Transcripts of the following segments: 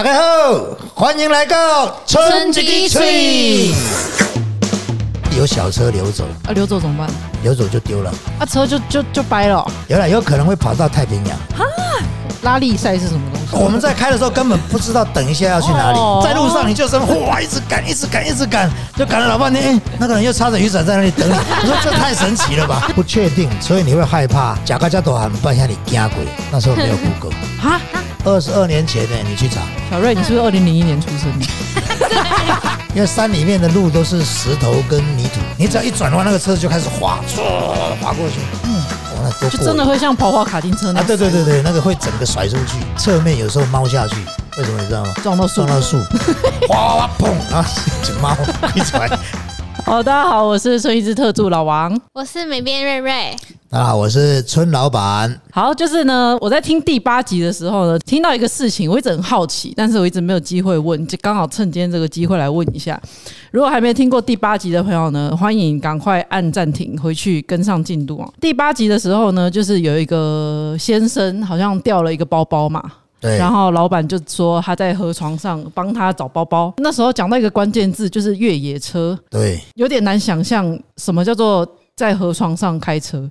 大家好，欢迎来到春季吹。有小车流走，啊，流走怎么办？流走就丢了。啊，车就就就掰了哦。有了，有可能会跑到太平洋。拉力赛是什么东西？我们在开的时候根本不知道等一下要去哪里，哦在路上你就是哇，一直赶，一直赶，一直赶，就赶了老半天。哎，那个人又插着雨伞在那里等你，我说这太神奇了吧？不确定，所以你会害怕。假个加多喊半下你惊鬼，那时候没有 Google。哈，二十二年前呢，你去查，小瑞，你是不是二零零一年出生的？因为山里面的路都是石头跟泥土，你只要一转弯，那个车就开始滑，唰滑过去。嗯，哇，那多就真的会像跑跑卡丁车那啊！样对对对对，那个会整个甩出去，侧面有时候猫下去，为什么你知道吗？撞到树撞。到树，哗哗哗砰，然后 就猫飞出来。好，大家好，我是孙一之特助老王。我是美编瑞瑞，大家好，我是村老板。好，就是呢，我在听第八集的时候呢，听到一个事情，我一直很好奇，但是我一直没有机会问，就刚好趁今天这个机会来问一下。如果还没听过第八集的朋友呢，欢迎赶快按暂停，回去跟上进度啊。第八集的时候呢，就是有一个先生好像掉了一个包包嘛，对，然后老板就说他在河床上帮他找包包。那时候讲到一个关键字，就是越野车，对，有点难想象什么叫做在河床上开车。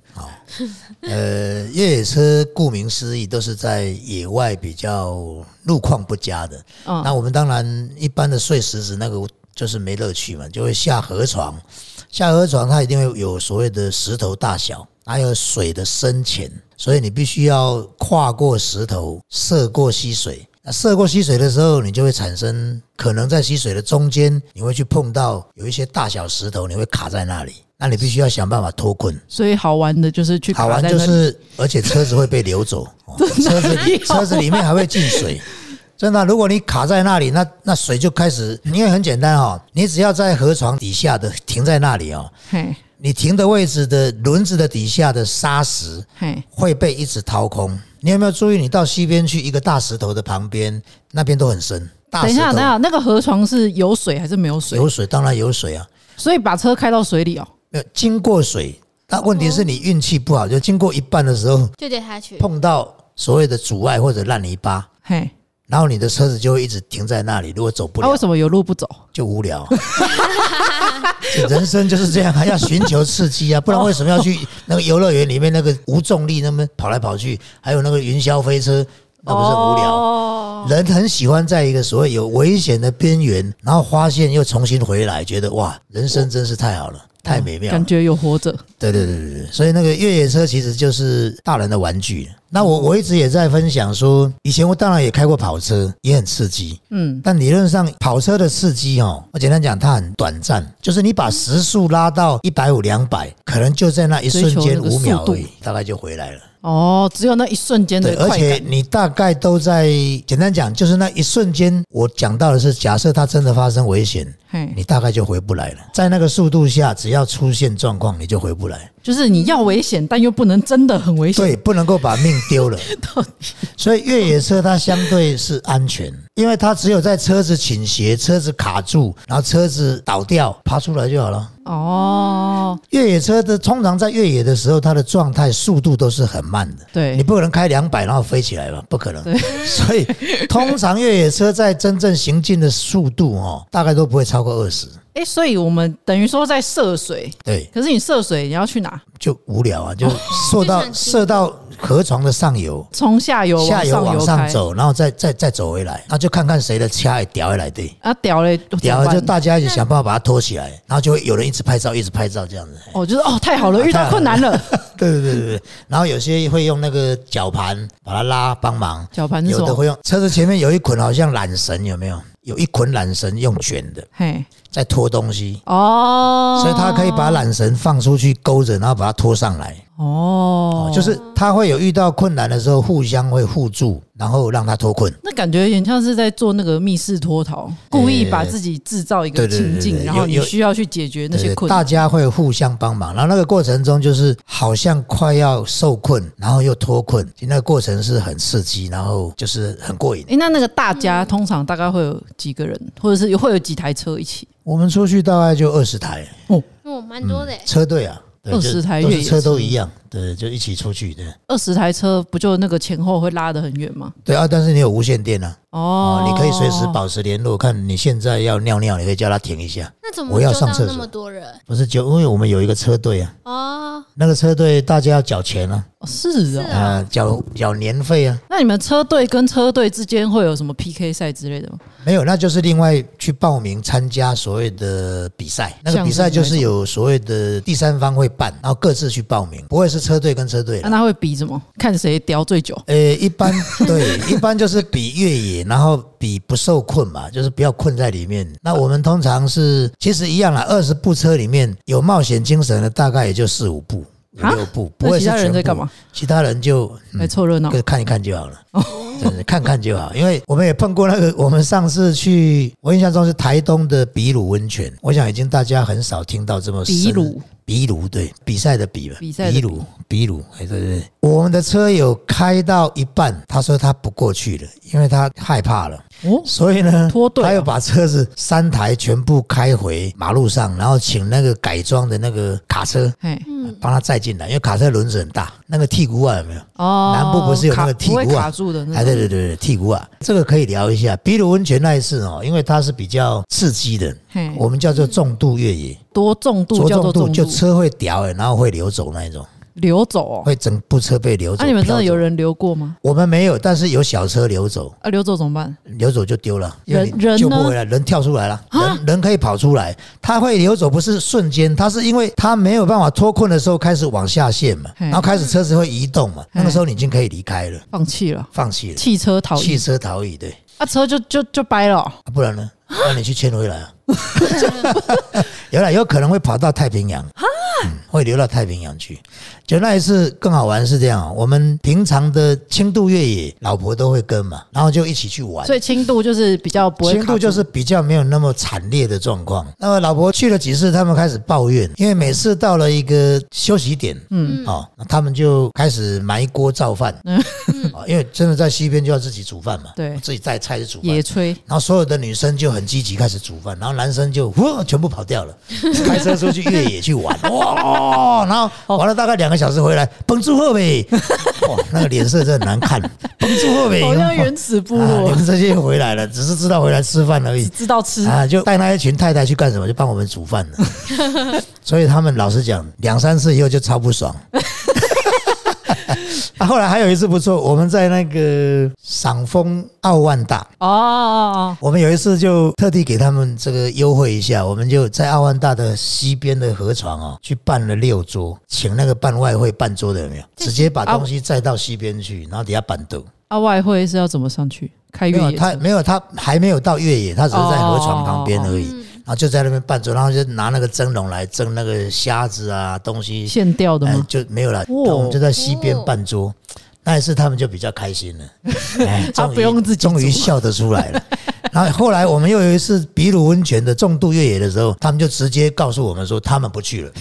呃，越野车顾名思义都是在野外比较路况不佳的。嗯那我们当然一般的碎石子那个就是没乐趣嘛，就会下河床。下河床它一定会有所谓的石头大小，还有水的深浅，所以你必须要跨过石头，涉过溪水。那涉过溪水的时候，你就会产生可能在溪水的中间，你会去碰到有一些大小石头，你会卡在那里。那你必须要想办法脱困。所以好玩的就是去好玩就是，而且车子会被流走，哦车子里车子里面还会进水。真的，如果你卡在那里，那那水就开始，因为很简单哦，你只要在河床底下的停在那里哦，嘿你停的位置的轮子的底下的沙石嘿，会被一直掏空。你有没有注意？你到西边去一个大石头的旁边，那边都很深。大等一下，等一下，那个河床是有水还是没有水？有水，当然有水啊，所以把车开到水里哦。没有经过水。但问题是你运气不好，就经过一半的时候就跌下去。碰到所谓的阻碍或者烂泥巴，嘿，然后你的车子就会一直停在那里，如果走不了那为什么有路不走？就无聊。人生就是这样，还要寻求刺激啊，不然为什么要去那个游乐园里面那个无重力那么跑来跑去，还有那个云霄飞车，那不是很无聊？哦，人很喜欢在一个所谓有危险的边缘，然后发现又重新回来，觉得哇，人生真是太好了，太美妙了感。觉有活着。对对对对对，所以那个越野车其实就是大人的玩具。那我我一直也在分享说，以前我当然也开过跑车，也很刺激。嗯，但理论上跑车的刺激哦，我简单讲，它很短暂，就是你把时速拉到一百五、两百，可能就在那一瞬间五秒速度而已，大概就回来了。哦，只有那一瞬间的对，而。且你大概都在简单讲，就是那一瞬间，我讲到的是，假设它真的发生危险，嘿，你大概就回不来了。在那个速度下，只要出现状况，你就回不来。就是你要危险，但又不能真的很危险。对，不能够把命丢了。所以越野车它相对是安全，因为它只有在车子倾斜、车子卡住，然后车子倒掉，爬出来就好了。哦，越野车的通常在越野的时候，它的状态速度都是很慢的。对你不可能开两百然后飞起来吧？不可能。所以通常越野车在真正行进的速度哦，大概都不会超过二十。哎，所以我们等于说在涉水，对，可是你涉水你要去哪？就无聊啊，就涉到就想射到河床的上游。从下游下游往往上走，然后再再再走回来，那就看看谁的掐也掉下来对，啊，掉嘞，掉了就大家一起想办法把它拖起来，然后就会有人一直拍照，一直拍照这样子。哦，就是哦，太好了，遇到困难了。对对对对对，然后有些会用那个绞盘把它拉帮忙，绞盘？有的会用车子前面有一捆好像缆绳，有没有？有一捆缆绳用卷的嘿，在拖东西，哦，所以他可以把缆绳放出去勾着，然后把它拖上来。哦，就是他会有遇到困难的时候，互相会互助，然后让他脱困。那感觉有点像是在做那个密室脱逃，故意把自己制造一个情境，然后你需要去解决那些困难。大家会互相帮忙，然后那个过程中就是好像快要受困，然后又脱困，其实那个过程是很刺激，然后就是很过瘾。诶，那那个大家通常大概会有几个人，或者是会有几台车一起？我们出去大概就二十台哦，蛮多的耶。车队啊，对20就台车都一样，对，就一起出去的。二十台车不就那个前后会拉得很远吗？对啊，但是你有无线电啊，哦哦，，你可以随时保持联络。看你现在要尿尿，你可以叫他停一下。那怎么我要就到那上厕所么多人？不是就因为我们有一个车队啊，哦，那个车队大家要缴钱啊，哦是啊。啊，缴缴年费啊。那你们车队跟车队之间会有什么 PK 赛之类的吗？没有，那就是另外去报名参加所谓的比赛。那个比赛就是有所谓的第三方会办，然后各自去报名，不会是车队跟车队的。那他会比什么？看谁叼最久。呃，一般 对，一般就是比越野，然后比不受困嘛，就是不要困在里面。那我们通常是其实一样啦，二十部车里面有冒险精神的大概也就四五部、五啊六部，不会其他人在干嘛？？其他人就来凑热闹就。看一看就好了。真的看看就好，因为我们也碰过那个，我们上次去，我印象中是台东的比鲁温泉，我想已经大家很少听到这么深比鲁，比如对比赛的比吧，比赛的比比鲁比鲁，哎对对对，我们的车友开到一半，他说他不过去了，因为他害怕了。哦，所以呢，脱队哦他又把车子三台全部开回马路上，然后请那个改装的那个卡车嘿，帮他载进来，因为卡车轮子很大，那个剔骨啊有没有？哦，南部不是有那个剔骨啊卡住的那哎，对？对对对，剔骨啊，这个可以聊一下。比如温泉那一次哦，因为它是比较刺激的，嘿，我们叫做重度越野，多重度多重度就车会掉哎，然后会流走那一种，流走哦。会整部车被流走。那你们真的有？人流过吗？我们没有，但是有小车流走，啊，流走怎么办？流走就丢了，因为人人呢救不回来，人跳出来了，人人可以跑出来，他会流走不是瞬间，他是因为他没有办法脱困的时候开始往下陷嘛，然后开始车子会移动嘛，那个时候你已经可以离开了，放弃了，放弃了，汽车逃汽逸，车逃逸，对。啊，车就就就掰了哦。啊不然呢？那你去牵回来啊？有了，有可能会跑到太平洋，嗯，会流到太平洋去。就那一次更好玩是这样，我们平常的轻度越野，老婆都会跟嘛，然后就一起去玩。所以轻度就是比较不会，轻度就是比较没有那么惨烈的状况。那么老婆去了几次，他们开始抱怨，因为每次到了一个休息点，嗯，哦，那他们就开始埋锅造饭，嗯，哦，因为真的在西边就要自己煮饭嘛，对。自己带菜去煮饭，野炊，然后所有的女生就很积极开始煮饭，然后男生就呼 全部跑掉了，开车出去越野去玩，哇！然后玩了大概两个小时回来，绷住后呗，哇，那个脸色真的很难看，绷住后呗，好像原始部啊，你落，们这些回来了，只是知道回来吃饭而已知道吃啊，就带那一群太太去干什么？就帮我们煮饭了。所以他们老实讲，两三次以后就超不爽。啊，后来还有一次不错，我们在那个赏枫奥万大，哦哦哦，我们有一次就特地给他们这个优惠一下，我们就在奥万大的西边的河床哦，去办了六桌，请那个办外汇办桌的有没有？直接把东西载到西边去，然后底下板凳。啊，外汇是要怎么上去？开越野？他没有，他还没有到越野，他只是在河床旁边而已。就在那边办桌，然后就拿那个蒸笼来蒸那个虾子啊东西，现钓的？就没有了。哦我们就在西边办桌，那一次他们就比较开心了，哎，他不用自己终于笑得出来了。然后后来我们又有一次比鲁温泉的重度越野的时候，他们就直接告诉我们说他们不去了，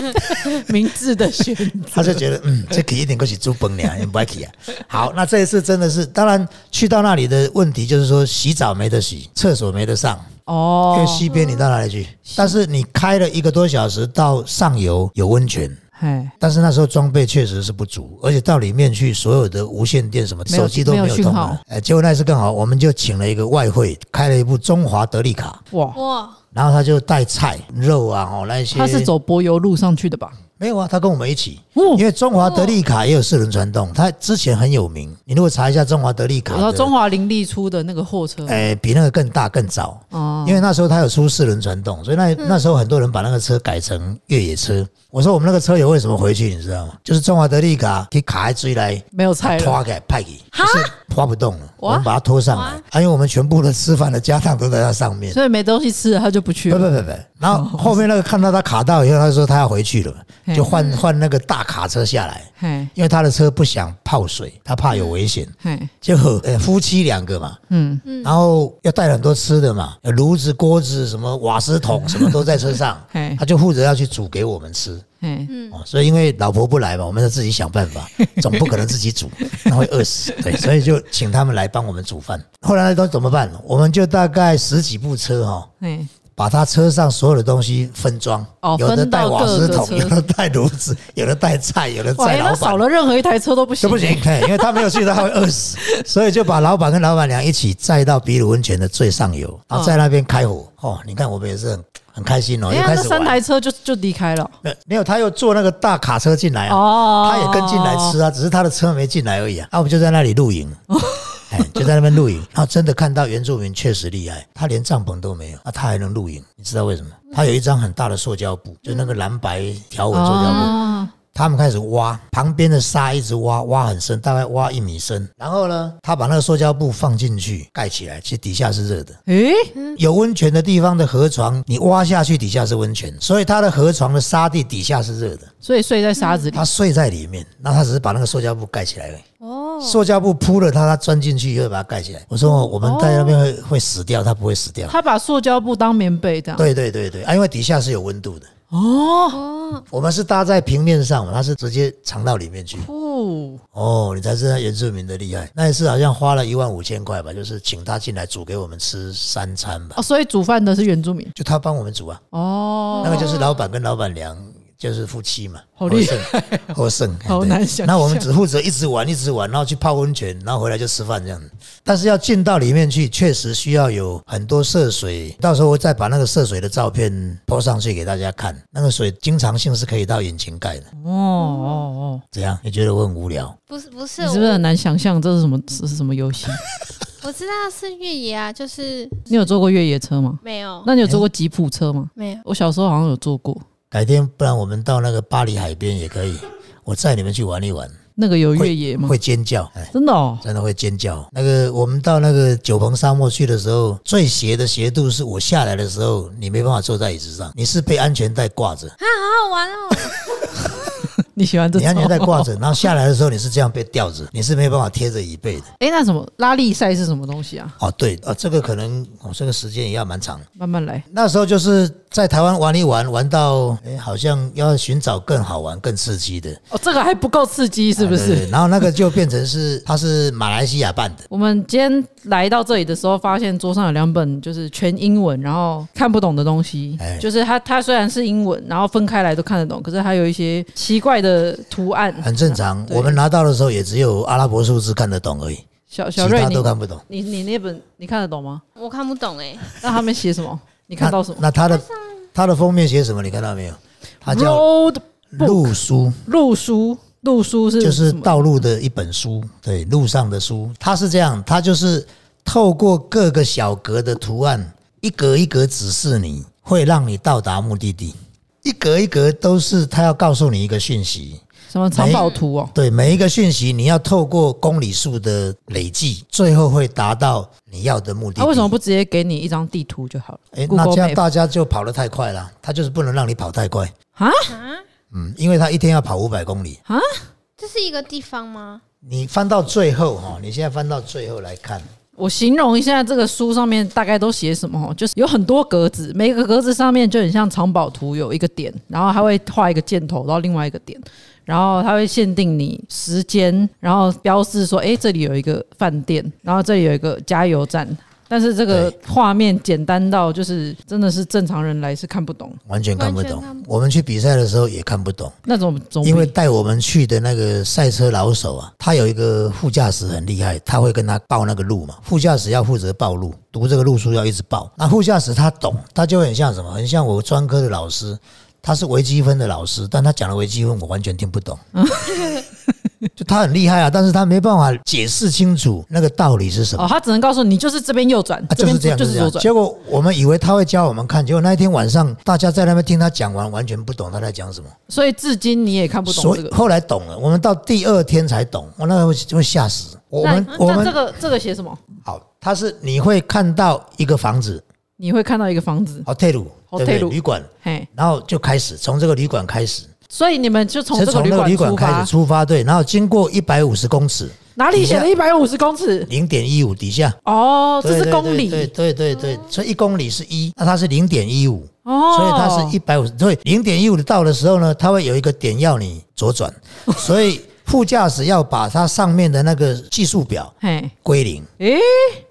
明智的选择。他就觉得嗯，这可以一点过去猪崩了，也不爱去啊。好，那这一次真的是，当然去到那里的问题就是说洗澡没得洗，厕所没得上，因哦为，西边你到哪里去？但是你开了一个多小时到上游有温泉。哎，但是那时候装备确实是不足，而且到里面去，所有的无线电什么手机都没没有讯号有通了。哎，结果那次更好，我们就请了一个外汇，开了一部中华德利卡，哇，哇，然后他就带菜、肉啊，哦那些。他是走柏油路上去的吧？没有啊？他跟我们一起，哦因为中华德利卡也有四轮传动，他之前很有名。你如果查一下中华德利卡，然后中华林立出的那个货车，哎，比那个更大更早。哦，因为那时候他有出四轮传动，所以那那时候很多人把那个车改成越野车。我说我们那个车友为什么回去，你知道吗？就是中华德利卡可以卡在追来，没有拆了，拖给派给，就是拖不动了，哇我们把它拖上来哇，啊因为我们全部的吃饭的家当都在它上面。所以没东西吃了，他就不去了。不不不不，然后后面那个看到他卡到以后，他说他要回去了，就换换那个大卡车下来，嘿，因为他的车不想泡水，他怕有危险。嘿，就呃夫妻两个嘛，嗯，然后要带很多吃的嘛，炉子、锅子、什么瓦斯桶，什么都在车上，他就负责要去煮给我们吃。嗯，哦，所以因为老婆不来嘛，我们要自己想办法，总不可能自己煮，那会饿死。对，所以就请他们来帮我们煮饭。后来那都怎么办？我们就大概十几部车哈、把他车上所有的东西分装，哦有的带瓦斯桶，有的带炉子，有的带菜，有的哇，那载老板。少了任何一台车都不行，这不行，嘿因为他没有去，他会饿死，所以就把老板跟老板娘一起载到比鲁温泉的最上游，然后在那边开火。哦，你看我们也是很很开心哦，哎呀，又开始那三台。车就就离开了。没有没有，他又坐那个大卡车进来啊，哦，他也跟进来吃啊，只是他的车没进来而已啊。啊，我们就在那里露营，哎，就在那边露营，然后真的看到原住民确实厉害，他连帐篷都没有，啊，他还能露营，你知道为什么？他有一张很大的塑胶布，就那个蓝白条纹塑胶布，哦，他们开始挖，旁边的沙一直挖，挖很深，大概挖一米深。然后呢，他把那个塑胶布放进去盖起来，其实底下是热的。诶，有温泉的地方的河床，你挖下去底下是温泉，所以它的河床的沙地底下是热的。所以睡在沙子里。他睡在里面，那他只是把那个塑胶布盖起来而已。哦，塑胶布铺了它，它钻进去又把它盖起来。我说我们在那边会会死掉，它不会死掉。它把塑胶布当棉被这样。对对对对，啊，因为底下是有温度的。哦，哦，我们是搭在平面上嘛，他是直接藏到里面去。哦，哦，你才知道原住民的厉害。那一次好像花了一万五千块吧，就是请他进来煮给我们吃三餐吧，哦，所以煮饭的是原住民。就他帮我们煮啊。哦，那个就是老板跟老板娘，就是夫妻嘛，好厉害，获胜，好难想那我们只负责一直玩，一直玩，然后去泡温泉，然后回来就吃饭这样子。但是要进到里面去，确实需要有很多涉水。到时候我再把那个涉水的照片 po 上去给大家看。那个水经常性是可以到引擎盖的。哦哦哦，怎样？你觉得我很无聊？不是不是，你是不是很难想象这是什么这是什么游戏？我 我知道是越野啊，就是你有坐过越野车吗？没有那你有坐过吉普车吗？没有，我小时候好像有坐过，改天不然我们到那个巴黎海边也可以，我载你们去玩一玩。那个有越野吗？会尖叫，哎，真的哦，真的会尖叫。那个我们到那个九鹏沙漠去的时候，最斜的斜度是我下来的时候，你没办法坐在椅子上，你是被安全带挂着，啊，好好玩哦，你喜欢这种？你安全带挂着，然后下来的时候你是这样被吊着，你是没有办法贴着椅背的。哎，那什么拉力赛是什么东西啊？哦，对，哦，这个可能哦，这个时间也要蛮长。慢慢来。那时候就是在台湾玩一玩，玩到哎，好像要寻找更好玩、更刺激的，哦，这个还不够刺激，是不是？然后那个就变成是，它是马来西亚办的。我们今天来到这里的时候，发现桌上有两本就是全英文，然后看不懂的东西哎。就是它它虽然是英文，然后分开来都看得懂，可是还有一些奇怪的图案。很正常，我们拿到的时候也只有阿拉伯数字看得懂而已，小小瑞，其他你都看不懂。你你那本你看得懂吗？我看不懂哎，那他们写什么？你看到什么那那它的他的封面写什么？你看到没有？他叫路书，路书，路书是就是道路的一本书，对，路上的书。它是这样，它就是透过各个小格的图案，一格一格指示你，会让你到达目的地。一格一格都是他要告诉你一个讯息，什么藏宝图哦？对，每一个讯息你要透过公里数的累计，最后会达到你要的目的地。他为什么不直接给你一张地图就好了哎，那这样大家就跑得太快了，他就是不能让你跑太快。啊？啊，嗯，因为他一天要跑五百公里啊。这是一个地方吗？你翻到最后哈，你现在翻到最后来看，我形容一下这个书上面大概都写什么哦，就是有很多格子，每个格子上面就很像藏宝图，有一个点，然后它会画一个箭头到另外一个点，然后它会限定你时间，然后标示说，诶，这里有一个饭店，然后这里有一个加油站。但是这个画面简单到就是真的是正常人来是看不懂。完全看不懂。我们去比赛的时候也看不懂，那种总因为带我们去的那个赛车老手啊，他有一个副驾驶很厉害，他会跟他报那个路嘛。副驾驶要负责报路，读这个路书要一直报。那副驾驶他懂，他就很像什么，很像我专科的老师，他是微积分的老师，但他讲的微积分我完全听不懂。就他很厉害啊，但是他没办法解释清楚那个道理是什么。哦，他只能告诉你就是这边右转，啊，就是这样，就是这样。就是左转。结果我们以为他会教我们看，结果那一天晚上大家在那边听他讲完，完全不懂他在讲什么。所以至今你也看不懂这个。所以后来懂了，我们到第二天才懂，我那个会会吓死。我们我们这个这个写什么？好，他是你会看到一个房子你会看到一个房子，，hotel，对不对？hotel 旅馆，嘿，然后就开始从这个旅馆开始，所以你们就从这个旅从那个旅馆开始，出发，对，然后经过一百五十公尺，哪里写了底一百五十公尺？零点一五底下，哦，这对对是公里。对对对对对，所以一公里是一，那它是零点一五。哦，所以它是一百五十，所以零点一五的到的时候呢，它会有一个点要你左转，所以副驾驶要把它上面的那个计数表嘿，归零，诶，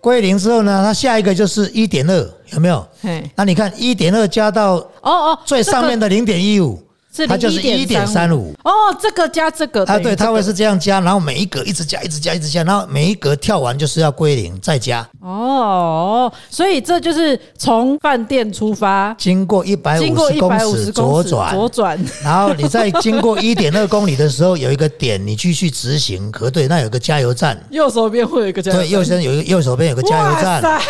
归零之后呢，它下一个就是一点二，有没有？嘿，那你看一点二加到哦哦，最上面的零点一五，这个它就是一点三五。哦，这个加这个啊，对，它会是这样加，然后每一格一直加，一直加，一直加，然后每一格跳完就是要归零，再加，哦，所以这就是从饭店出发，经过一百五十公尺左转，左转，然后你在经过一点二公里的时候，有一个点，你继续直行核对，那有个加油站，右手边会有一个加油站。对，右边有一个右手边有个加油哇站，塞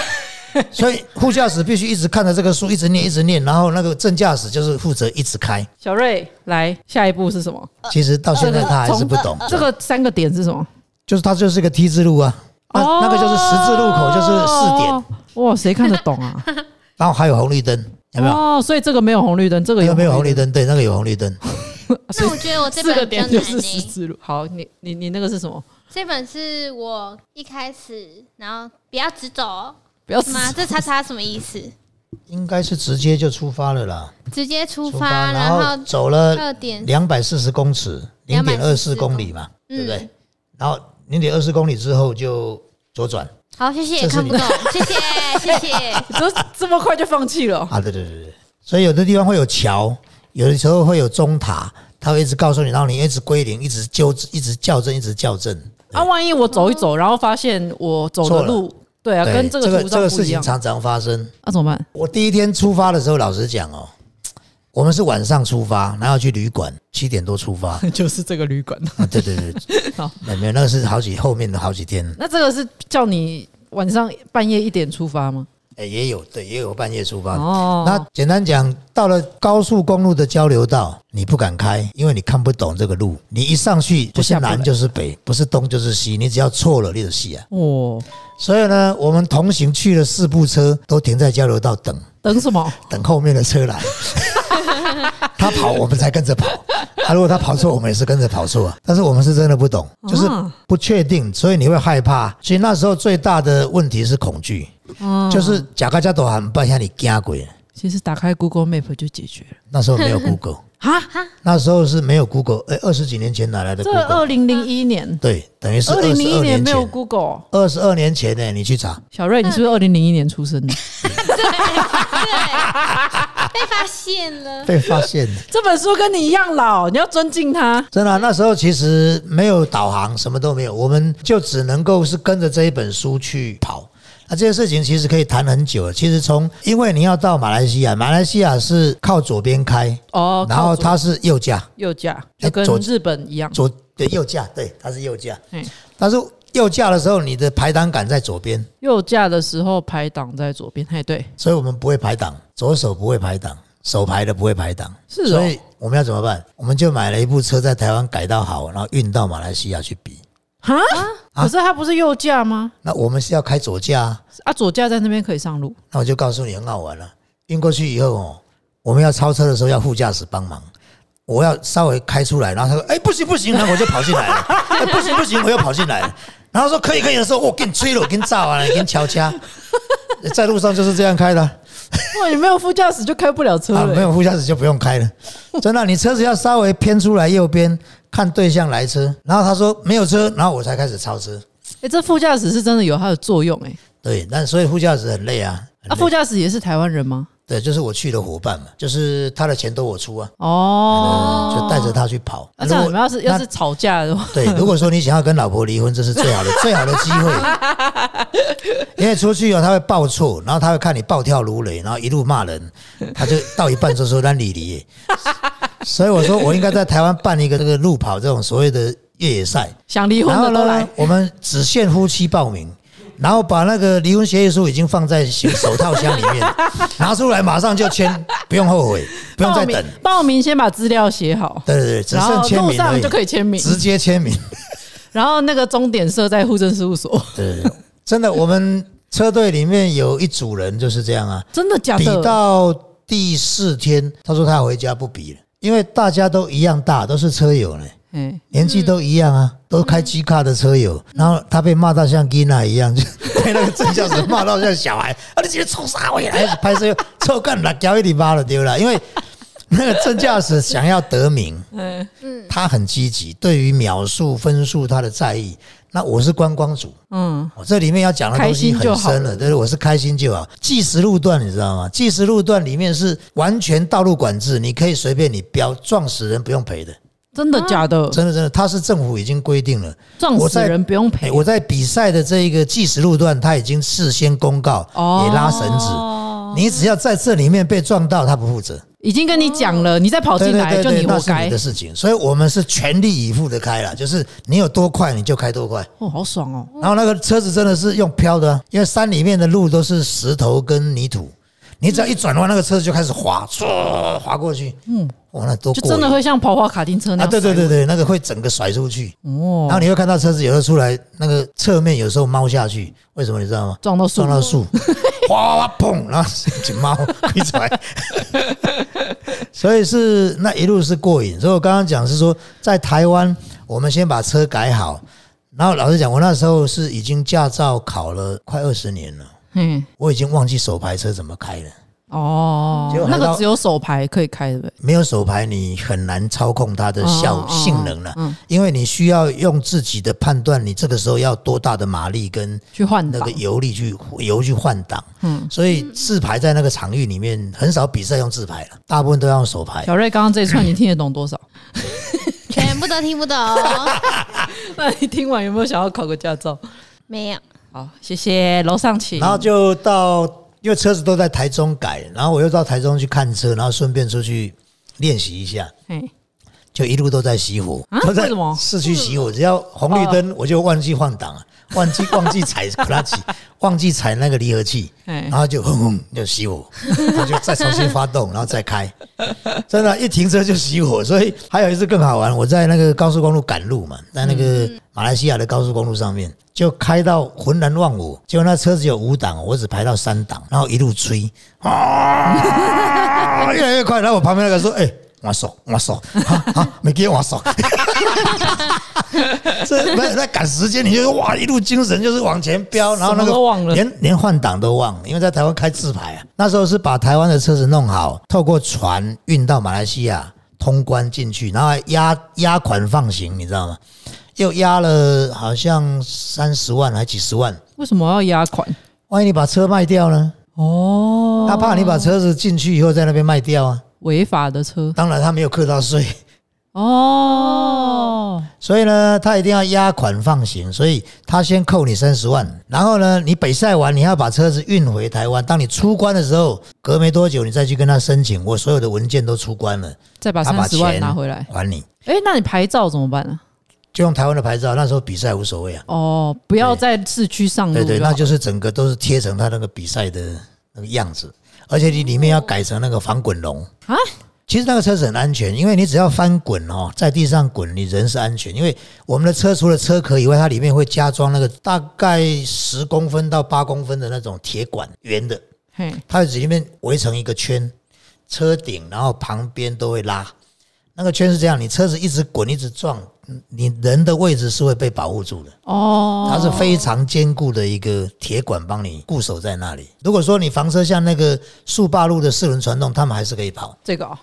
所以副驾驶必须一直看着这个书，一直念，一直念，然后那个正驾驶就是负责一直开。小瑞，来下一步是什么？其实到现在他还是不懂，这个三个点是什么？就是它就是个 T 字路啊，那那个就是十字路口，就是四点，哦。哇，谁看得懂啊？然后还有红绿灯，有没有？哦，所以这个没有红绿灯，这个有没有红绿灯，对，那个有红绿灯。那我觉得我这本比较难点就是十。字路。好，你你你那个是什么？这本是我一开始，然后不要直走不要吗？这叉叉什么意思？应该是直接就出发了啦，直接出出发，发，然后后走了二点两百四十公尺，零点二四公里嘛，对不对嗯？然后零点二四公里之后就左转好，谢谢，这是你看不懂，谢谢，谢谢。这这么快就放弃了？啊，对对对对，所以有的地方会有桥，有的时候会有钟塔，它会一直告诉你，然后你一直归零，一直纠一直校正，一直校正。啊，万一我走一走，然后发现我走错了的路，对啊，对跟这这个这个个图上不一样，事情常常发生。那怎么办？我第一天出发的时候，老实讲哦，我们是晚上出发，然后去旅馆，七点多出发。就是这个旅馆。啊，对对对，好没没有，那个是好几后面的好几天，那这个是叫你晚上半夜一点出发吗？哎，也有对，也有半夜出发。哦，那简单讲，到了高速公路的交流道，你不敢开，因为你看不懂这个路。你一上去，不就是南就是北，不是东就是西，你只要错了，你就西啊。哦，所以呢，我们同行去了四部车，都停在交流道等，等什么？等后面的车来。他跑，我们才跟着跑。他、如果他跑错，我们也是跟着跑错啊。但是我们是真的不懂，就是啊不确定，所以你会害怕。所以那时候最大的问题是恐惧，哦就是假个家都喊半下你惊鬼。其实打开 Google Map 就解决了。那时候没有 Google。哈，那时候是没有 Google，哎，二十几年前哪来的这？二零零一年，对，等于是二零零一年没有，Google。二十二年前呢，你去查，小瑞，你是不是二零零一年出生的？对对被发现了，被发现了。这本书跟你一样老，你要尊敬他。真的啊、那时候其实没有导航，什么都没有，我们就只能够是跟着这一本书去跑。那这件事情其实可以谈很久了。其实从因为你要到马来西亚，马来西亚是靠左边开，哦，然后它是右驾，右驾，就跟左日本一样。左对右驾，对，它是右驾。嗯，但是右驾的时候，你的排档杆在左边，右驾的时候排档在左边。嘿，对，所以我们不会排档，左手不会排档，手排的不会排档。是哦所以我们要怎么办？我们就买了一部车在台湾改到好，然后运到马来西亚去比。哈，可是它不是右驾吗？那我们是要开左驾、啊，啊，左驾在那边可以上路。那我就告诉你很好玩了。运过去以后哦，我们要超车的时候要副驾驶帮忙，我要稍微开出来，然后他说：“哎，不行不行！”然 后我就跑进来了。哎，不行不行，我又跑进来了。然后说可以可以的时候，我给你吹了，我给你炸完了，给你敲掐。在路上就是这样开的啊哇，你没有副驾驶就开不了车啊，了。没有副驾驶就不用开了。真的，你车子要稍微偏出来右边，看对象来车。然后他说没有车，然后我才开始超车。哎，这副驾驶是真的有它的作用哎。对，但所以副驾驶很累啊。那啊，副驾驶也是台湾人吗？对，就是我去的伙伴嘛，就是他的钱都我出啊。哦，就带着他去跑。那这样你们要是要是吵架的话，对，如果说你想要跟老婆离婚，这是最好的最好的机会，因为出去哦，他会报错，然后他会看你暴跳如雷，然后一路骂人，他就到一半就说让你离。所以我说我应该在台湾办一个这个路跑这种所谓的越野赛，想离婚的都来呢。，我们只限夫妻报名。然后把那个离婚协议书已经放在手套箱里面，拿出来马上就签，不用后悔，不用再报名等。报名先把资料写好，对对对，只然剩签名而已，就可以签名，直接签名。然后那个终点设在户政事务所，对，真的，我们车队里面有一组人就是这样啊，真的假的比的？到第四天，他说他要回家不比了，因为大家都一样大，都是车友呢，嗯，年纪都一样啊，都开 G 卡的车友，然后他被骂到像 Gina 一样，就 被那个正驾驶骂到像小孩，啊，你今天臭啥回来？拍摄臭干了，交一里巴了丢了，因为。那个正驾驶想要得名，嗯嗯他很积极，对于秒数分数他的在意。那我是观光组，嗯，我这里面要讲的东西很深了，对，我是开心就好。计时路段你知道吗？计时路段里面是完全道路管制，你可以随便你飙，撞死人不用赔的，真的假的？真的真的，他是政府已经规定了。撞死人不用赔哎，。我在比赛的这一个计时路段，他已经事先公告，哦也拉绳子，你只要在这里面被撞到，他不负责。已经跟你讲了，你再跑对进来就你活该的。事情，所以我们是全力以赴的开了，就是你有多快你就开多快。哦，好爽哦！然后那个车子真的是用飘的啊、因为山里面的路都是石头跟泥土，你只要一转弯，那个车子就开始滑，唰滑过去。嗯，哇，那多就真的会像跑跑卡丁车那啊！样。对对对。对，那个会整个甩出去。哦然，后你会看到车子有时候出来，那个侧面有时候猫下去，为什么你知道吗？撞到树撞到树，哗哗哗砰，然后警猫飞出来，所以是那一路是过瘾。所以我刚刚讲是说，在台湾我们先把车改好，然后老实讲，我那时候是已经驾照考了快二十年了，嗯，我已经忘记手排车怎么开了。哦结果，那个只有手牌可以开，对不对？没有手排，你很难操控它的效性能了嗯，因为你需要用自己的判断，你这个时候要多大的马力跟去换那个。油力去油去换挡，嗯，所以自排在那个场域里面很少比赛用自排了，大部分都要用手排。小瑞刚刚这一串你听得懂多少？全部都听不懂，那你听完有没有想要考个驾照？没有。好，谢谢，楼上请。然后就到，因为车子都在台中改，然后我又到台中去看车，然后顺便出去练习一下，嘿，就一路都在熄火，啊？都在市区熄火，只要红绿灯我就忘记换挡了，忘记忘记踩 clutch，忘记踩那个离合器，哎然，后就轰轰就熄火，然后就再重新发动，然后再开，真的，一停车就熄火。所以还有一次更好玩，我在那个高速公路赶路嘛，在那个马来西亚的高速公路上面，就开到浑然忘我，结果那车子有五档，我只排到三档，然后一路吹，啊，越来越快，然后我旁边那个说，哎、我手，我手，啊啊，没给我手，这那那赶时间，你就哇一路精神就是往前飙，然后那什么都忘了个连连换挡都忘了，因为在台湾开自排啊，那时候是把台湾的车子弄好，透过船运到马来西亚通关进去，然后还押押款放行，你知道吗？又压了好像三十万还几十万，为什么要压款？万一你把车卖掉呢？哦，他怕你把车子进去以后在那边卖掉啊。违法的车。当然他没有课到税，哦，所以呢，他一定要押款放行，所以他先扣你三十万，然后呢，你北赛完你要把车子运回台湾，当你出关的时候，隔没多久你再去跟他申请，我所有的文件都出关了，再把三十万钱拿回来。还你，哎，那你牌照怎么办呢？就用台湾的牌照，那时候比赛无所谓啊，哦，不要在市区上路对对，那就是整个都是贴成他那个比赛的那个样子，而且你里面要改成那个防滚笼啊。其实那个车子很安全，因为你只要翻滚哦，在地上滚，你人是安全。因为我们的车除了车壳以外，它里面会加装那个大概十公分到八公分的那种铁管，圆的，嘿，它在里面围成一个圈，车顶然后旁边都会拉。那个圈是这样，你车子一直滚一直撞，嗯你人的位置是会被保护住的。哦，它是非常坚固的一个铁管，帮你固守在那里。如果说你房车像那个速霸路的四轮传动，他们还是可以跑。这个哦，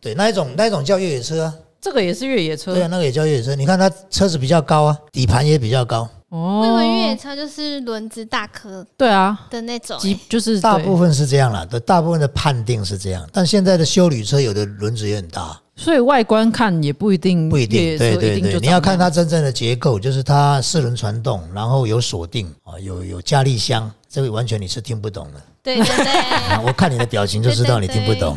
对，那一种那一种叫越野车啊，这个也是越野车对啊，那个也叫越野车。你看它车子比较高啊，底盘也比较高，哦。我以为越野车就是轮子大颗对啊，的那种、基就是大部分是这样啦。的，大部分的判定是这样，但现在的修旅车有的轮子也很大，所以外观看也不一定，不一定。对对对，你要看它真正的结构，就是它四轮传动，然后有锁定啊，有有加力箱，这个完全你是听不懂的。对对对，啊 我看你的表情就知道你听不懂。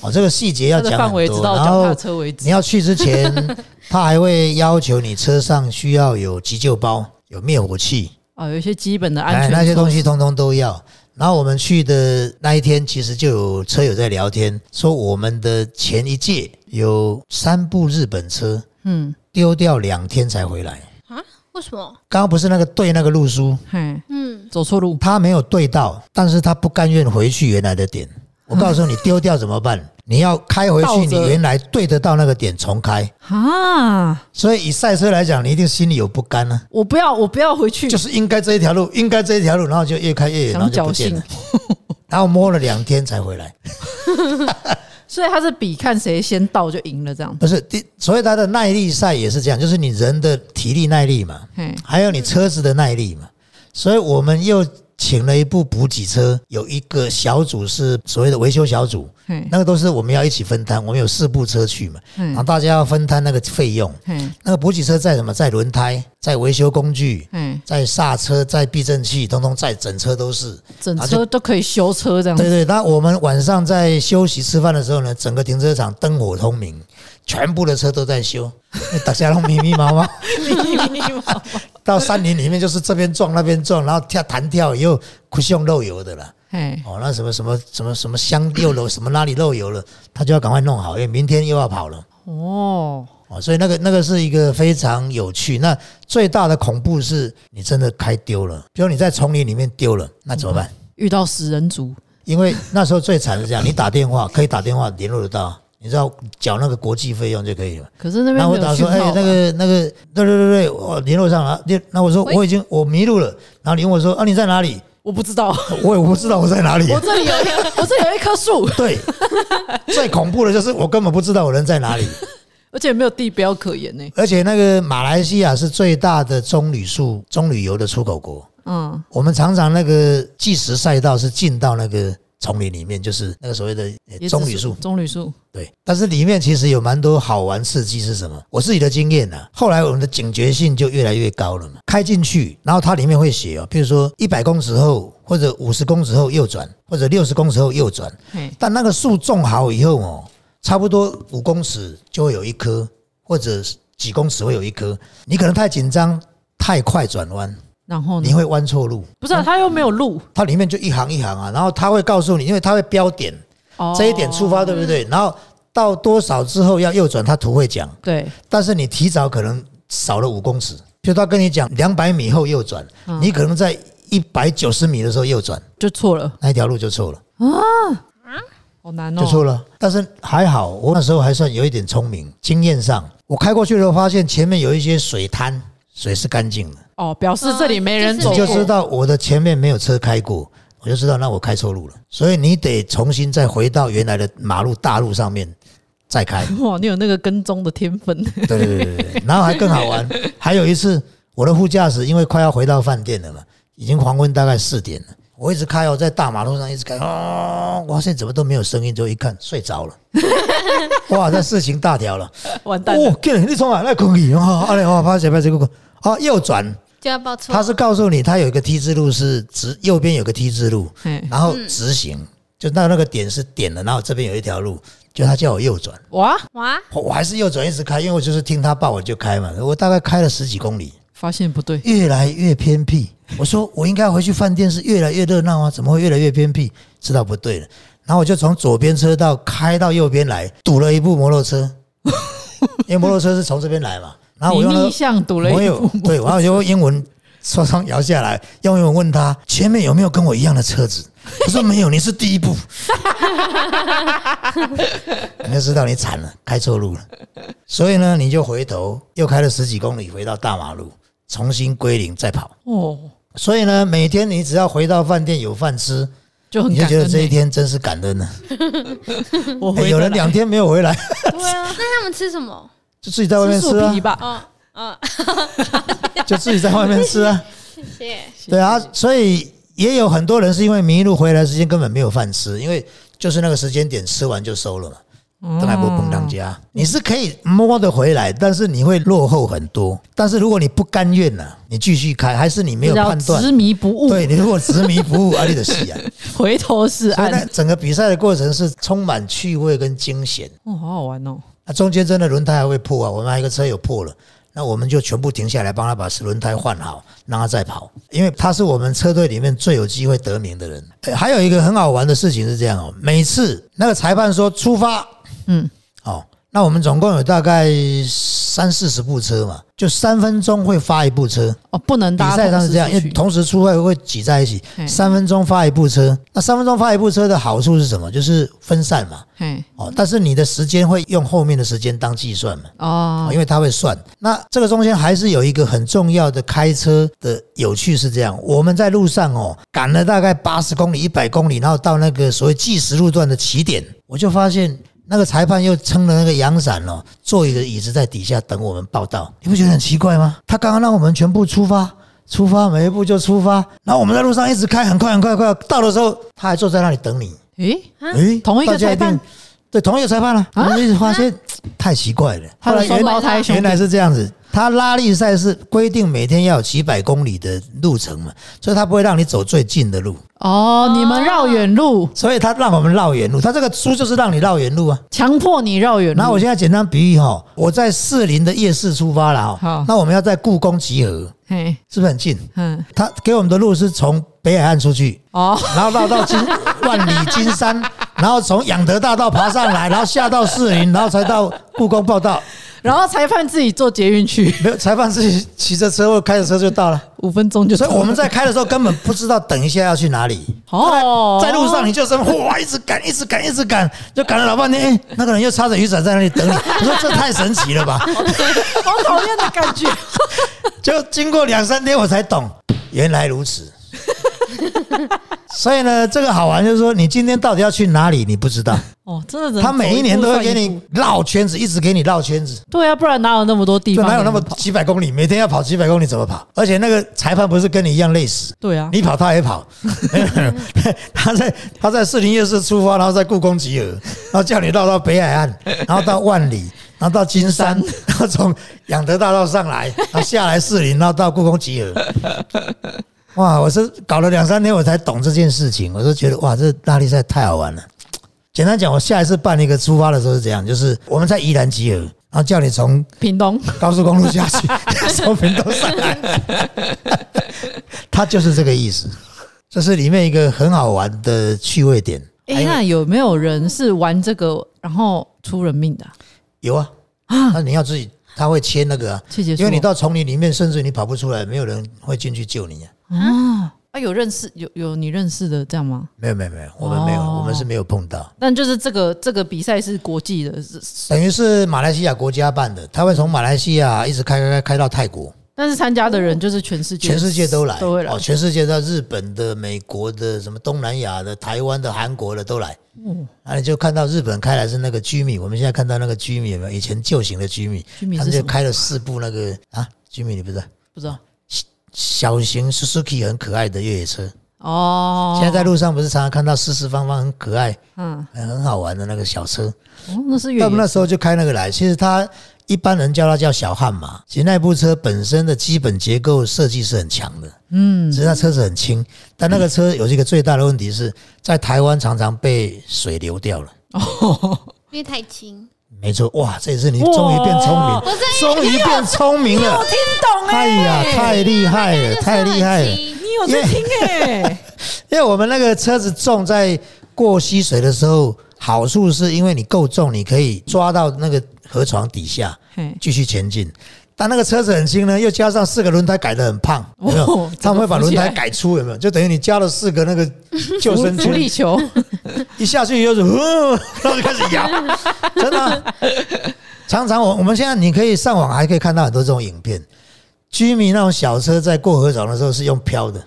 哦，这个细节要讲很多，然后你。要去之前，他还会要求你车上需要有急救包、有灭火器，哦，有一些基本的安哎，全那些东西通通都要。然后我们去的那一天，其实就有车友在聊天，说我们的前一届有三部日本车嗯，丢掉两天才回来。啊为什么？刚刚不是那个对那个路书，嘿，嗯，走错路，他没有对到，但是他不甘愿回去原来的点。我告诉你，丢掉怎么办？你要开回去，你原来对得到那个点重开。啊！所以以赛车来讲，你一定心里有不甘啊，我不要，我不要回去，就是应该这一条路，应该这一条路，然后就越开越远，然后就不见了。。然后摸了两天才回来，所以他是比看谁先到就赢了这样。不是第所以他的耐力赛也是这样，就是你人的体力耐力嘛，嘿，还有你车子的耐力嘛，所以我们又请了一部补给车，有一个小组是所谓的维修小组，那个都是我们要一起分摊，我们有四部车去嘛，然后嗯，大家要分摊那个费用。那个补给车在什么？在轮胎，在维修工具，嘿，载刹车，载避震器，通通在，整车都是。整车都可以修车这样子。对对，那我们晚上在休息吃饭的时候呢，整个停车场灯火通明，全部的车都在修，大家都密密麻麻。到山林里面就是这边撞那边撞，然后跳弹跳也有苦胸漏油的啦。嘿，哦，那什么什么什么什么香又漏，什么哪里漏油了，他就要赶快弄好，因为明天又要跑了。哦，哦，所以那个那个是一个非常有趣。那最大的恐怖是你真的开丢了，比如你在丛林里面丢了，那怎么办？遇到食人族，因为那时候最惨是这样，你打电话可以打电话联络得到，你知道缴那个国际费用就可以了。可是那边没有然后我打说，哎、那个那个，对对对对，我联络上了。联那我说我已经我迷路了，然后你问我说啊你在哪里？我不知道，我也不知道我在哪里。我这里有一，我这里有一棵树，对，最恐怖的就是我根本不知道我人在哪里。而且没有地标可言呢。而且那个马来西亚是最大的棕榈树、棕榈油的出口国。嗯，我们常常那个计时赛道是进到那个丛林里面，就是那个所谓的棕榈树。棕榈树，对，但是里面其实有蛮多好玩刺激是什么？我自己的经验呢、后来我们的警觉性就越来越高了嘛。开进去，然后它里面会写哦，比如说一百公尺后，或者五十公尺后右转，或者六十公尺后右转。嘿，但那个树种好以后哦，差不多五公尺就会有一棵，或者几公尺会有一棵。你可能太紧张，太快转弯，然后呢？你？会弯错路。不是啊，它又没有路，它里面就一行一行啊，然后它会告诉你，因为它会标点哦。这一点出发，对不对？然后到多少之后要右转，它图会讲，对，但是你提早可能少了五公尺，就他跟你讲两百米后右转，嗯。你可能在一百九十米的时候右转，就错了，那一条路就错了。啊，好难哦。就错了。但是还好，我那时候还算有一点聪明，经验上，我开过去的时候发现前面有一些水滩，水是干净的，哦，表示这里没人走你就是过，就知道我的前面没有车开过，我就知道那我开错路了。所以你得重新再回到原来的马路大路上面再开。哇，你有那个跟踪的天分，对对对对对，然后还更好玩。还有一次，我的副驾驶因为快要回到饭店了嘛，已经黄昏大概四点了，我一直开哦，在大马路上一直开，哦，我发现怎么都没有声音，就一看睡着了。哇，这事情大条了！完蛋了哦，，给你从哪来空气啊？啊，我拍谁拍这个啊，右转，就要报错。他是告诉你，他有一个 T 字路是直，右边有个 T 字路，然后直行，就到那个点是点了，然后这边有一条路，就他叫我右转。哇，哇，我我还是右转一直开，因为我就是听他报我就开嘛。我大概开了十几公里，发现不对，越来越偏僻。我说我应该回去饭店是越来越热闹啊，怎么会越来越偏僻？知道不对了，然后我就从左边车道开到右边来，堵了一部摩托车，因为摩托车是从这边来嘛。然后我用逆向堵了我有对，然后我就用英文双双摇下来，用英文问他前面有没有跟我一样的车子。他说没有，你是第一步。你就知道你惨了，开错路了。所以呢，你就回头又开了十几公里，回到大马路，重新归零再跑。哦，所以呢，每天你只要回到饭店有饭吃，就很你就觉得这一天真是感恩呢、有人两天没有回来，对啊，那他们吃什么？就自己在外面吃吃啊吧，嗯嗯，就自己在外面吃啊。谢谢。对啊，所以也有很多人是因为迷路回来时间根本没有饭吃，因为就是那个时间点吃完就收了嘛。都还不蹦当家，你是可以摸得回来，但是你会落后很多。但是如果你不甘愿呢、你继续开，还是你没有判断执，迷不悟，对你如果执迷不悟，阿里的戏啊。回头是岸，，整个比赛的过程是充满趣味跟惊险。哦，好好玩哦，那中间真的轮胎还会破啊，我们还有一个车有破了，那我们就全部停下来帮他把轮胎换好，让他再跑，因为他是我们车队里面最有机会得名的人。还有一个很好玩的事情是这样哦，每次那个裁判说出发，嗯，那我们总共有大概三四十部车嘛，就三分钟会发一部车。哦，不能比搭赛上是这样，因为同同时出会会挤在一起，三分钟发一部车。那三分钟发一部车的好处是什么？就是分散嘛。哦，但是你的时间会用后面的时间当计算嘛，哦哦，因为它会算。那这个中间还是有一个很重要的开车的有趣是这样，我们在路上哦赶了大概八十公里、一百公里，然后到那个所谓计时路段的起点，我就发现那个裁判又撑了那个阳伞哦，坐一个椅子在底下等我们报道，你不觉得很奇怪吗？他刚刚让我们全部出发，出发每一步就出发，然后我们在路上一直开，很快很快很快，到的时候他还坐在那里等你。诶，诶，同一个裁判对，同一个裁判了、我们一直发现太奇怪了。后来原胞胎原来，是这样子，他拉力赛是规定每天要有几百公里的路程嘛，所以他不会让你走最近的路，哦，你们绕远路，所以他让我们绕远路。他这个书就是让你绕远路啊。强迫你绕远路。那我现在简单比喻哈，我在士林的夜市出发了好哈，那我们要在故宫集合，嘿，是不是很近？嗯，他给我们的路是从北海岸出去，哦，然后绕到金万里金山，然后从养德大道爬上来，然后下到士林，然后才到故宫报道。然后裁判自己坐捷运去，没有裁判自己骑着车或开着车就到了，五分钟就。所以我们在开的时候根本不知道等一下要去哪里。哦，在路上你就是哇，一直赶，一直赶，一直赶，就赶了老半天。哎，那个人又插着雨伞在那里等你，我说这太神奇了吧！好讨厌的感觉。就经过两三天我才懂，原来如此。所以呢，这个好玩就是说，你今天到底要去哪里，你不知道。哦，真的，他每一年都会给你步绕圈子，一直给你绕圈子，对啊，不然哪有那么多地方？哪有那么几百公里，每天要跑几百公里怎么跑？而且那个裁判不是跟你一样累死，对啊，你跑他也跑，他在他在士林夜市出发，然后在故宫集合，然后叫你绕到北海岸，然后到万里，然后到金山，然后从养德大道上来，然后下来士林，然后到故宫集合。哇！我是搞了两三天我才懂这件事情，我就觉得哇，这拉力赛太好玩了。简单讲，我下一次办一个出发的时候是这样，就是我们在宜兰集合，然后叫你从屏东高速公路下去，从屏东上来，他就是这个意思。这是里面一个很好玩的趣味点。哎、那有没有人是玩这个然后出人命的啊？有啊，啊那你要自己，他会签那个啊，因为你到丛林里面，甚至你跑不出来，没有人会进去救你啊。哦，啊，有认识有有你认识的这样吗？没有没有没有，我们没有，哦我们是没有碰到。但就是这个这个比赛是国际的，是是等于是马来西亚国家办的，他会从马来西亚一直开开开开到泰国，但是参加的人就是全世界，全世界都来，都会来哦，全世界到日本的、美国的、什么东南亚的、台湾的、韩国的都来。嗯，那你就看到日本开来是那个居米，我们现在看到那个居米有没有？以前旧型的居米，他们就？开了四部那个啊，居米你不知道？不知道小型 Suzuki 很可爱的越野车，哦。现在在路上不是常常看到四四方方很可爱、嗯，很很好玩的那个小车？哦，那是越他们那时候就开那个来，其实它一般人叫它叫小悍马，其实那部车本身的基本结构设计是很强的，嗯，只是它车子很轻，但那个车有一个最大的问题是在台湾常常被水流掉了。哦因为太轻。没错，哇，这次你终于变聪明，终于变聪明了，我听懂哎、哎呀，太厉害了，太厉害了！你有在听哎、因为我们那个车子重，在过溪水的时候，好处是因为你够重，你可以抓到那个河床底下嘿继续前进。但那个车子很轻呢，又加上四个轮胎改得很胖，有没有哦？他们会把轮胎改粗，有没有？就等于你加了四个那个救生福利圈，球，一下去就是，呃 然后就开始摇，真的啊、常常我我们现在你可以上网还可以看到很多这种影片，居民那种小车在过河床的时候是用飘的，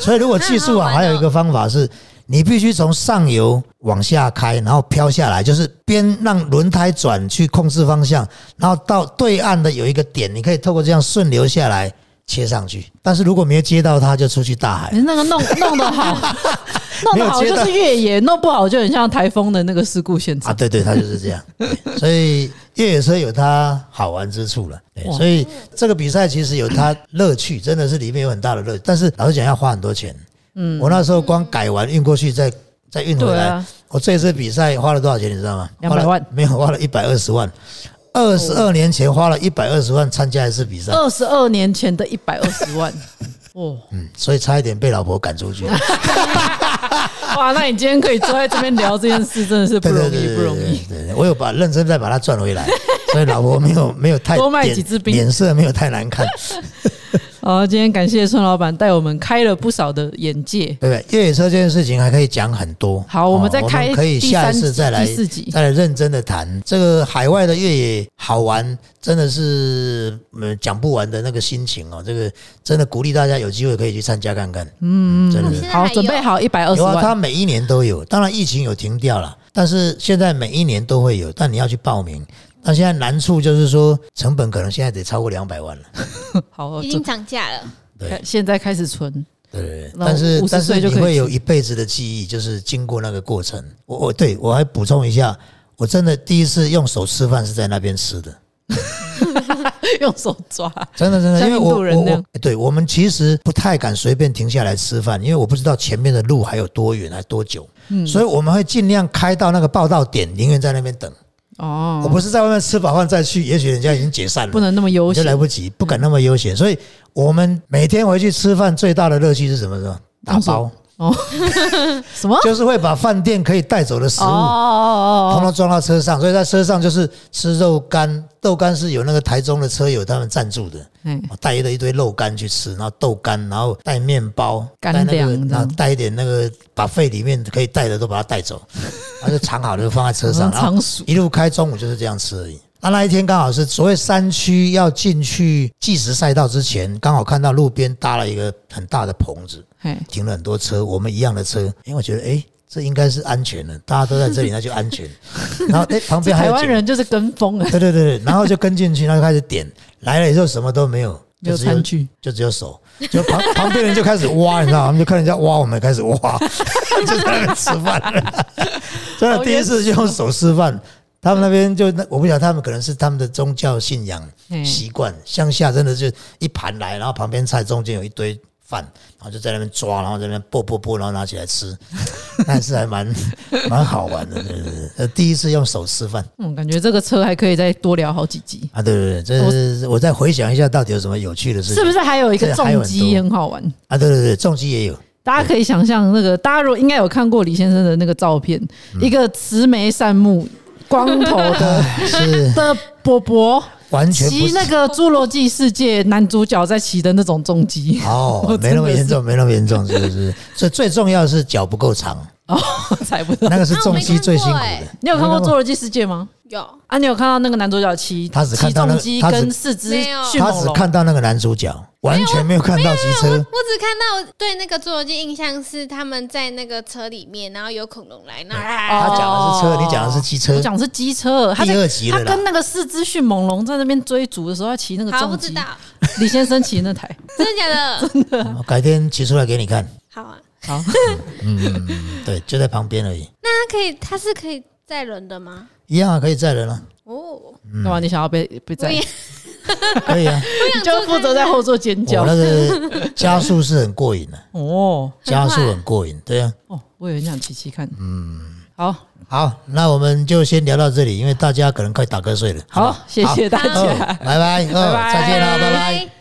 所以如果技术啊，还有一个方法是，你必须从上游往下开，然后飘下来，就是边让轮胎转去控制方向，然后到对岸的有一个点，你可以透过这样顺流下来切上去。但是如果没有接到它，就出去大海那个弄 弄得好，弄得好就是越野，弄不好就很像台风的那个事故现场啊，场。对对，它就是这样。所以越野车有它好玩之处了。对，所以这个比赛其实有它乐趣，真的是里面有很大的乐趣。但是老实讲，要花很多钱。嗯，我那时候光改完运过去，再再运回来，啊，我这次比赛花了多少钱？你知道吗？两百万没有，花了一百二十万。二十二年前花了一百二十万参加一次比赛，二十二年前的一百二十万，哦，嗯，所以差一点被老婆赶出去。哇，那你今天可以坐在这边聊这件事，真的是不容易，不容易。对对对，我有把认真再把它赚回来，所以老婆没有没有太多卖几支冰。脸色没有太难看，好，今天感谢孙老板带我们开了不少的眼界。对不对？越野车这件事情还可以讲很多。好，我们再哦开可以下一次再来第四集。再来认真的谈这个海外的越野好玩，真的是嗯讲不完的那个心情哦。这个真的鼓励大家有机会可以去参加看看。嗯，真的好，准备好一百二十有啊，它。每一年都有，当然疫情有停掉了，但是现在每一年都会有，但你要去报名。那现在难处就是说，成本可能现在得超过两百万了。好，已经涨价了。对现在开始存，对但是但是你会有一辈子的记忆，就是经过那个过程。我我对我还补充一下，我真的第一次用手吃饭是在那边吃的。用手抓。真的真的，像印因为我我度人那样我对我们其实不太敢随便停下来吃饭，因为我不知道前面的路还有多远，还多久，嗯所以我们会尽量开到那个报到点，宁愿在那边等。我哦，不是在外面吃饱饭再去，也许人家已经解散了，不能那么悠闲就来。不及，不敢那么悠闲。所以我们每天回去吃饭最大的乐趣是什么呢？打包，什么？就是会把饭店可以带走的食哦物。哦哦通通装到车上，所以在车上就是吃肉干，豆干是有那个台中的车友他们赞助的，哎，我带了一堆肉干去吃，然后豆干，然后带面包，干带那个粮然后带一点那个把肺里面可以带的都把它带走，然后就藏好了就放在车上，然后一路开，中午就是这样吃而已。那那一天刚好是所谓山区要进去计时赛道之前，刚好看到路边搭了一个很大的棚子，停了很多车，我们一样的车，因为我觉得哎、诶这应该是安全的，大家都在这里，那就安全。然后哎、诶旁边还台湾人就是跟风啊，对对对，对然后就跟进去，然后就开始点，来了以后什么都没有，有就只有餐具。就只有手，就旁旁边人就开始挖，你知道吗？我们就看人家挖，我们也开始挖，就在那边吃饭。真的第一次就用手吃饭，他们那边就那我不晓得他们可能是他们的宗教信仰嗯习惯，乡下真的就一盘来，然后旁边菜中间有一堆饭，然后就在那边抓，然后在那边剥剥剥，然后拿起来吃，但是还蛮 蛮好玩的，对对对呃，第一次用手吃饭。嗯，感觉这个车还可以再多聊好几集，啊，对对对，这是我再回想一下，到底有什么有趣的事情？是不是还有一个重机多很好玩？啊？对对对，重机也有，大家可以想象那个，大家如果应该有看过李先生的那个照片，嗯一个慈眉善目、光头的是的伯伯完全骑那个侏罗纪世界男主角在骑的那种重机，哦，没那么严重，没那么严重，是不是？所以最重要的是脚不够长，哦，踩不到。那个是重机最辛苦的。你有看过《侏罗纪世界》吗？有啊，你有看到那个男主角骑他只看到那个重机他只跟四肢他只？看到那个男主角，完全没有看到机车。我只看到对那个侏罗纪印象是他们在那个车里面，然后有恐龙来，然后他讲的是车，哦你讲的是机车我。讲的是机车，他第二集了他跟那个四肢迅猛龙在那边追逐的时候，他骑那个好，不重机知道。李先生骑那台，真的假的？我改天骑出来给你看。好啊，好，嗯，对，就在旁边而已，那他可以，他是可以载人的吗？一样啊，可以载人啊，哦，嗯干嘛？你想要被被载 可以啊。你就负责在后座尖我叫那个加速是很过瘾的，哦加速很过瘾，对啊。哦，我也很想骑骑看。嗯，好好，那我们就先聊到这里，因为大家可能快打瞌睡了。好，谢谢大哦家。拜拜，哦拜拜再见了，拜拜。拜。